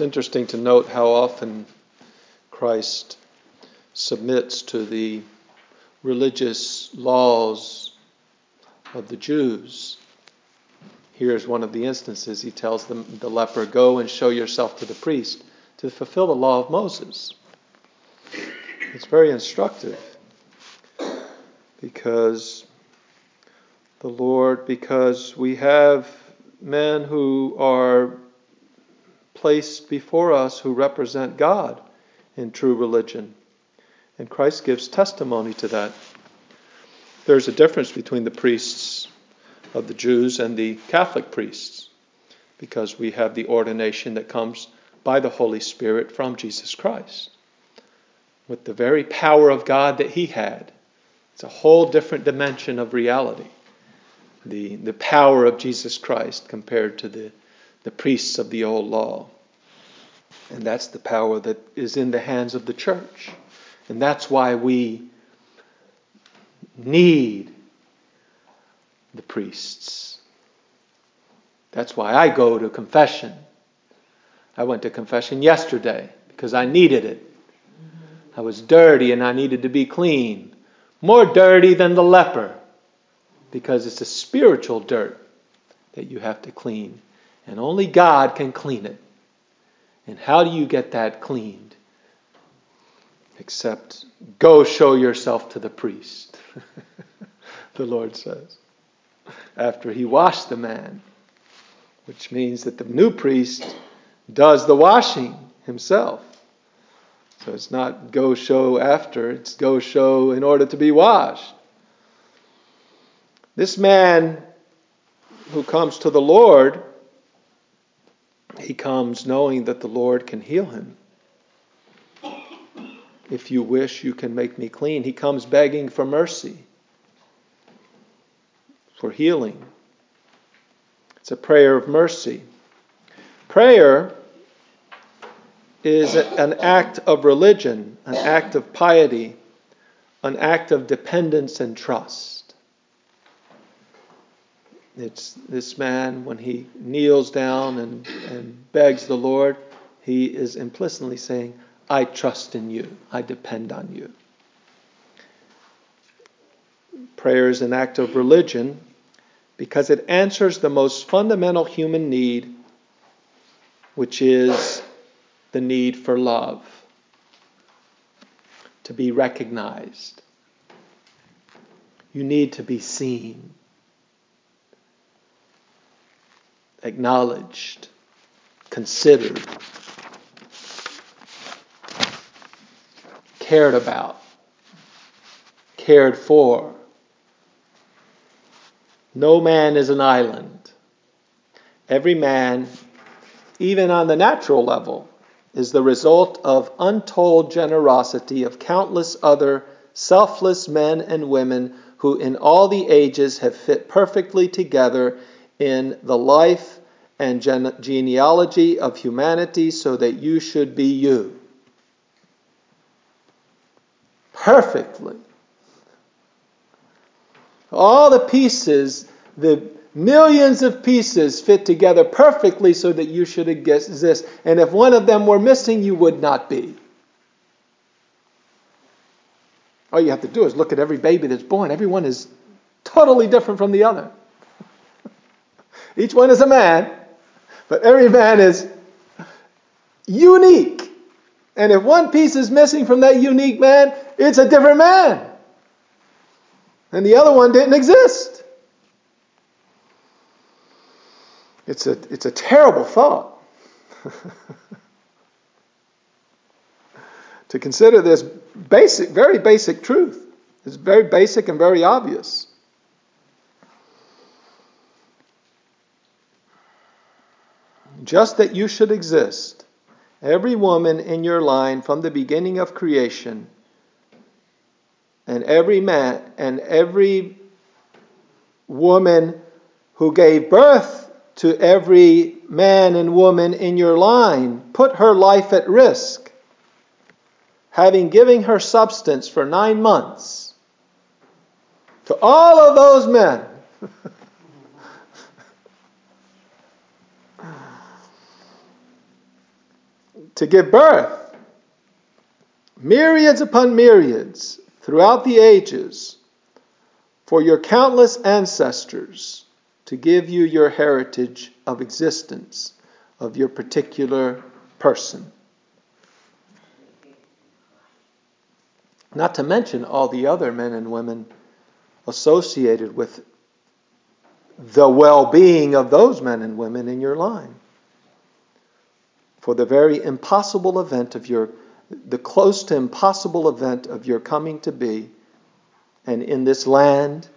It's interesting to note how often Christ submits to the religious laws of the Jews. Here's one of the instances. He tells them, the leper, Go and show yourself to the priest to fulfill the law of Moses. It's very instructive because the Lord, because we have men who are placed before us who represent God in true religion. And Christ gives testimony to that. There's a difference between the priests of the Jews and the Catholic priests because we have the ordination that comes by the Holy Spirit from Jesus Christ with the very power of God that he had. It's a whole different dimension of reality. The, the power of Jesus Christ compared to the, the priests of the old law. And that's the power that is in the hands of the church. And that's why we need the priests. That's why I go to confession. I went to confession yesterday because I needed it. I was dirty and I needed to be clean. More dirty than the leper because it's a spiritual dirt that you have to clean. And only God can clean it. And how do you get that cleaned? Except go show yourself to the priest, the Lord says, after he washed the man, which means that the new priest does the washing himself. So it's not go show after, it's go show in order to be washed. This man who comes to the Lord, he comes knowing that the Lord can heal him. If you wish, you can make me clean. He comes begging for mercy, for healing. It's a prayer of mercy. Prayer is an act of religion, an act of piety, an act of dependence and trust. It's this man, when he kneels down and, and begs the Lord, he is implicitly saying, I trust in you, I depend on you. Prayer is an act of religion because it answers the most fundamental human need, which is the need for love, to be recognized. You need to be seen, acknowledged, considered, cared about, cared for. No man is an island. Every man, even on the natural level, is the result of untold generosity of countless other selfless men and women who in all the ages have fit perfectly together in the life and gene- genealogy of humanity so that you should be you. Perfectly. All the pieces, the Millions of pieces fit together perfectly so that you should exist. And if one of them were missing, you would not be. All you have to do is look at every baby that's born. Everyone is totally different from the other. Each one is a man, but every man is unique. And if one piece is missing from that unique man, it's a different man. And the other one didn't exist. It's a, it's a terrible thought. to consider this basic, very basic truth. It's very basic and very obvious. Just that you should exist, every woman in your line from the beginning of creation, and every man and every woman who gave birth to every man and woman in your line, put her life at risk, having given her substance for nine months. To all of those men, to give birth myriads upon myriads throughout the ages for your countless ancestors to give you your heritage of existence, of your particular person. Not to mention all the other men and women associated with the well being of those men and women in your line. For the very impossible event of your, the close to impossible event of your coming to be, and in this land,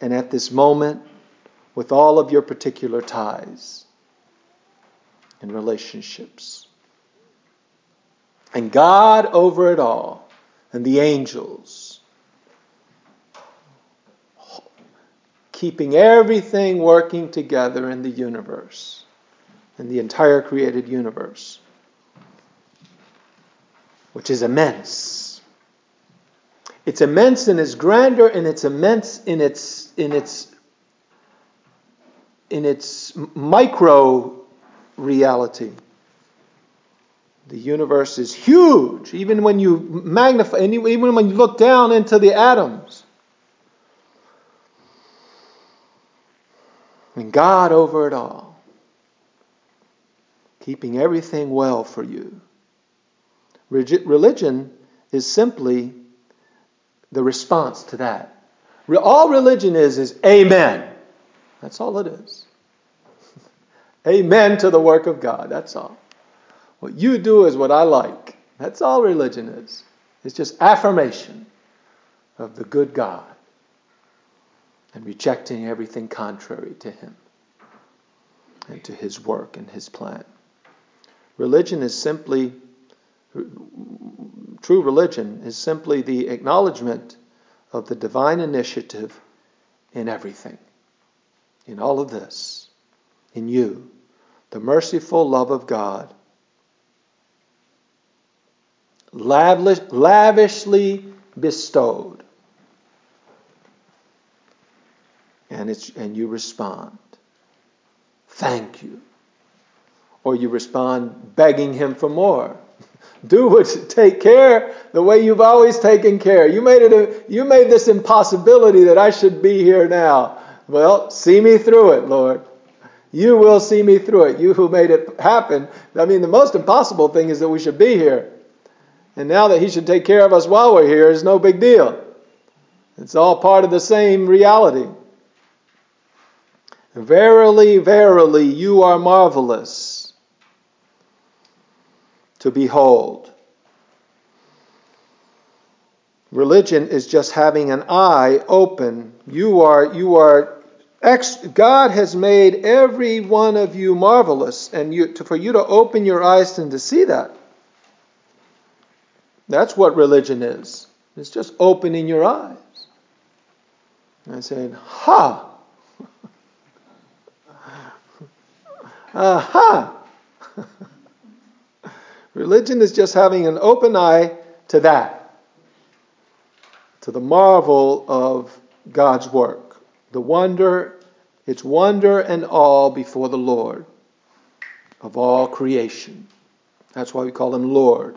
and at this moment, with all of your particular ties and relationships. And God over it all, and the angels, keeping everything working together in the universe, in the entire created universe, which is immense. It's immense in its grandeur and it's immense in its in its in its micro reality. The universe is huge, even when you magnify, even when you look down into the atoms. And God over it all, keeping everything well for you. Religion is simply the response to that. All religion is is amen. That's all it is. amen to the work of God. That's all. What you do is what I like. That's all religion is. It's just affirmation of the good God and rejecting everything contrary to Him and to His work and His plan. Religion is simply, true religion is simply the acknowledgement of the divine initiative in everything, in all of this, in you, the merciful love of God, lavish, lavishly bestowed. And it's and you respond. Thank you or you respond begging him for more. Do what take care the way you've always taken care. You made it a, you made this impossibility that I should be here now. Well see me through it lord. You will see me through it. You who made it happen. I mean the most impossible thing is that we should be here. And now that he should take care of us while we're here is no big deal. It's all part of the same reality. Verily, verily, you are marvelous to behold. Religion is just having an eye open. You are, you are, ex- God has made every one of you marvelous, and you, to, for you to open your eyes and to see that. That's what religion is. It's just opening your eyes and said, Ha! Aha! Religion is just having an open eye to that, to the marvel of God's work, the wonder, its wonder and awe before the Lord of all creation. That's why we call him Lord.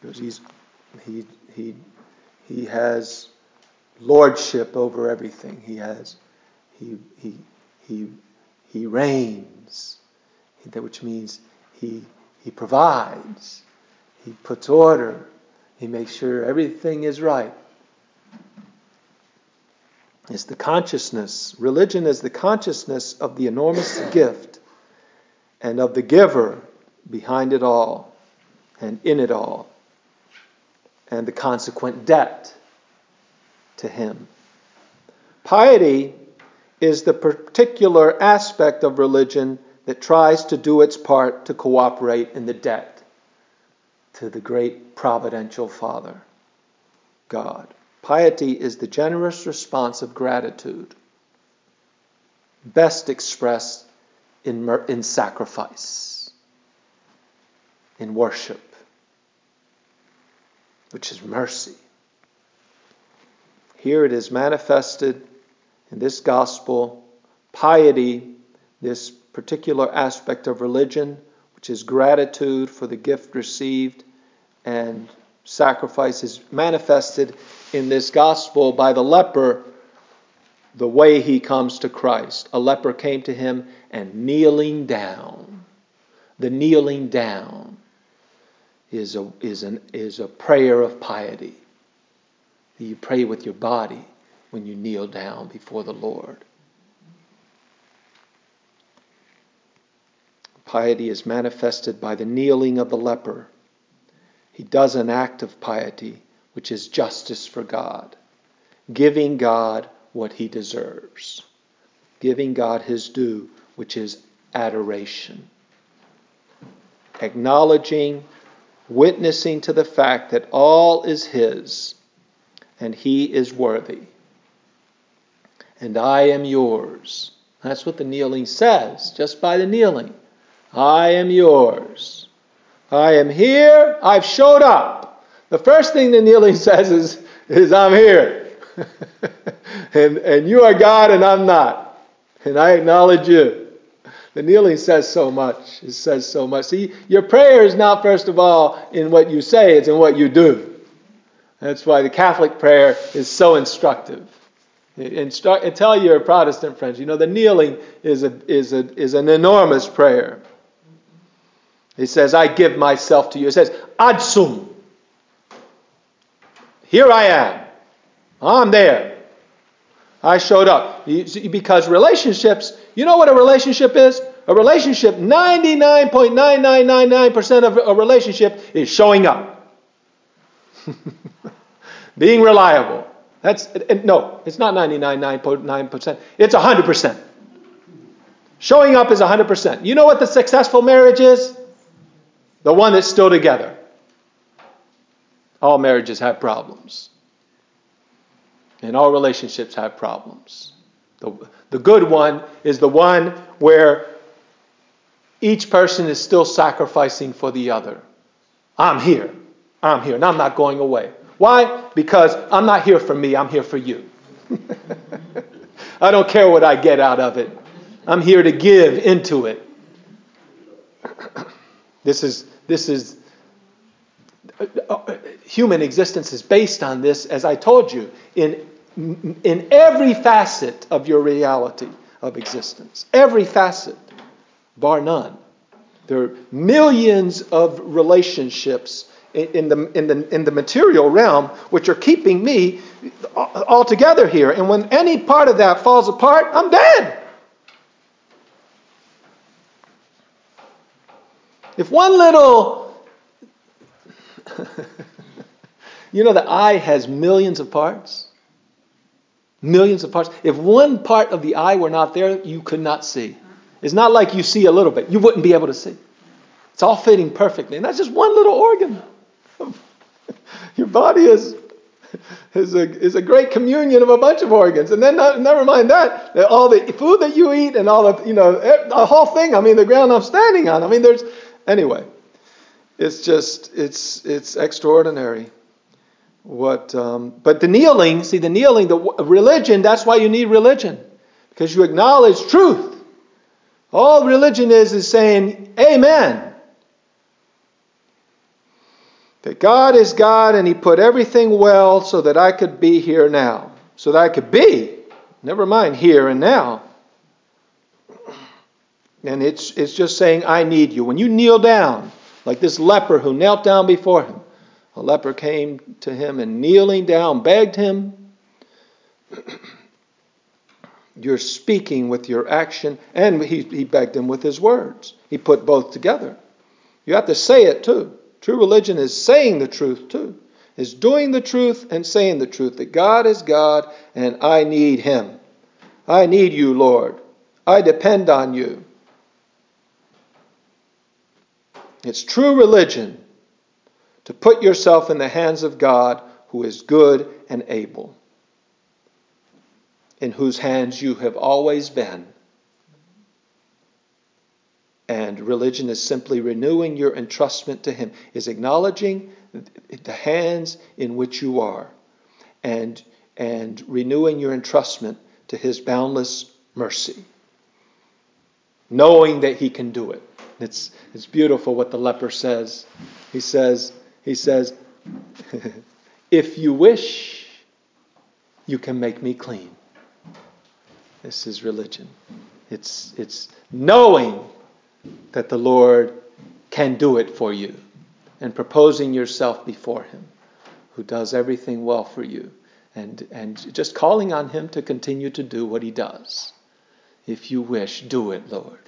Because he's, he, he, he has lordship over everything. He has, he, he, he he reigns, which means he, he provides, he puts order, he makes sure everything is right. It's the consciousness. Religion is the consciousness of the enormous gift and of the giver behind it all and in it all, and the consequent debt to him. Piety is the particular aspect of religion that tries to do its part to cooperate in the debt to the great providential Father, God. Piety is the generous response of gratitude, best expressed in, in sacrifice, in worship, which is mercy. Here it is manifested in this gospel, piety, this particular aspect of religion, which is gratitude for the gift received and sacrifice, is manifested in this gospel by the leper the way he comes to Christ. A leper came to him and kneeling down. The kneeling down is a, is an, is a prayer of piety. You pray with your body when you kneel down before the Lord. Piety is manifested by the kneeling of the leper. He does an act of piety, which is justice for God, giving God what he deserves, giving God his due, which is adoration, acknowledging, witnessing to the fact that all is his and he is worthy. And I am yours. That's what the kneeling says, just by the kneeling. I am yours. I am here. I've showed up. The first thing the kneeling says is, is I'm here. and, and you are God and I'm not. And I acknowledge you. The kneeling says so much. It says so much. See, your prayer is not, first of all, in what you say, it's in what you do. That's why the Catholic prayer is so instructive. Instru- and tell your Protestant friends, you know, the kneeling is, a, is, a, is an enormous prayer. He says, I give myself to you. He says, Adsum. Here I am. I'm there. I showed up. Because relationships, you know what a relationship is? A relationship, 99.9999% of a relationship is showing up. Being reliable. That's no, it's not 99.9%. It's 100%. Showing up is 100%. You know what the successful marriage is? The one that's still together. All marriages have problems. And all relationships have problems. The, the good one is the one where each person is still sacrificing for the other. I'm here. I'm here. And I'm not going away. Why? Because I'm not here for me. I'm here for you. I don't care what I get out of it. I'm here to give into it. This is this is uh, uh, human existence is based on this, as I told you, in, in every facet of your reality of existence. Every facet, bar none. There are millions of relationships in the, in the, in the material realm which are keeping me all together here. And when any part of that falls apart, I'm dead. If one little, you know, the eye has millions of parts. Millions of parts. If one part of the eye were not there, you could not see. It's not like you see a little bit. You wouldn't be able to see. It's all fitting perfectly. And that's just one little organ. Your body is, is, a, is a great communion of a bunch of organs. And then, not, never mind that, all the food that you eat and all the, you know, the whole thing. I mean, the ground I'm standing on. I mean, there's, Anyway, it's just it's it's extraordinary. What? Um, but the kneeling, see the kneeling, the religion. That's why you need religion, because you acknowledge truth. All religion is is saying Amen. That God is God and He put everything well so that I could be here now. So that I could be, never mind here and now, and it's, it's just saying, I need you. When you kneel down, like this leper who knelt down before him, a leper came to him and kneeling down begged him. You're speaking with your action, and he, he begged him with his words. He put both together. You have to say it too. True religion is saying the truth too, is doing the truth and saying the truth that God is God and I need Him. I need you, Lord. I depend on you. It's true religion to put yourself in the hands of God who is good and able, in whose hands you have always been. And religion is simply renewing your entrustment to Him, is acknowledging the hands in which you are, and, and renewing your entrustment to His boundless mercy, knowing that He can do it It's, it's beautiful what the leper says. He says, he says, if you wish, you can make me clean. This is religion. It's, it's knowing that the Lord can do it for you and proposing yourself before Him, who does everything well for you, and, and just calling on Him to continue to do what He does. If you wish, do it, Lord.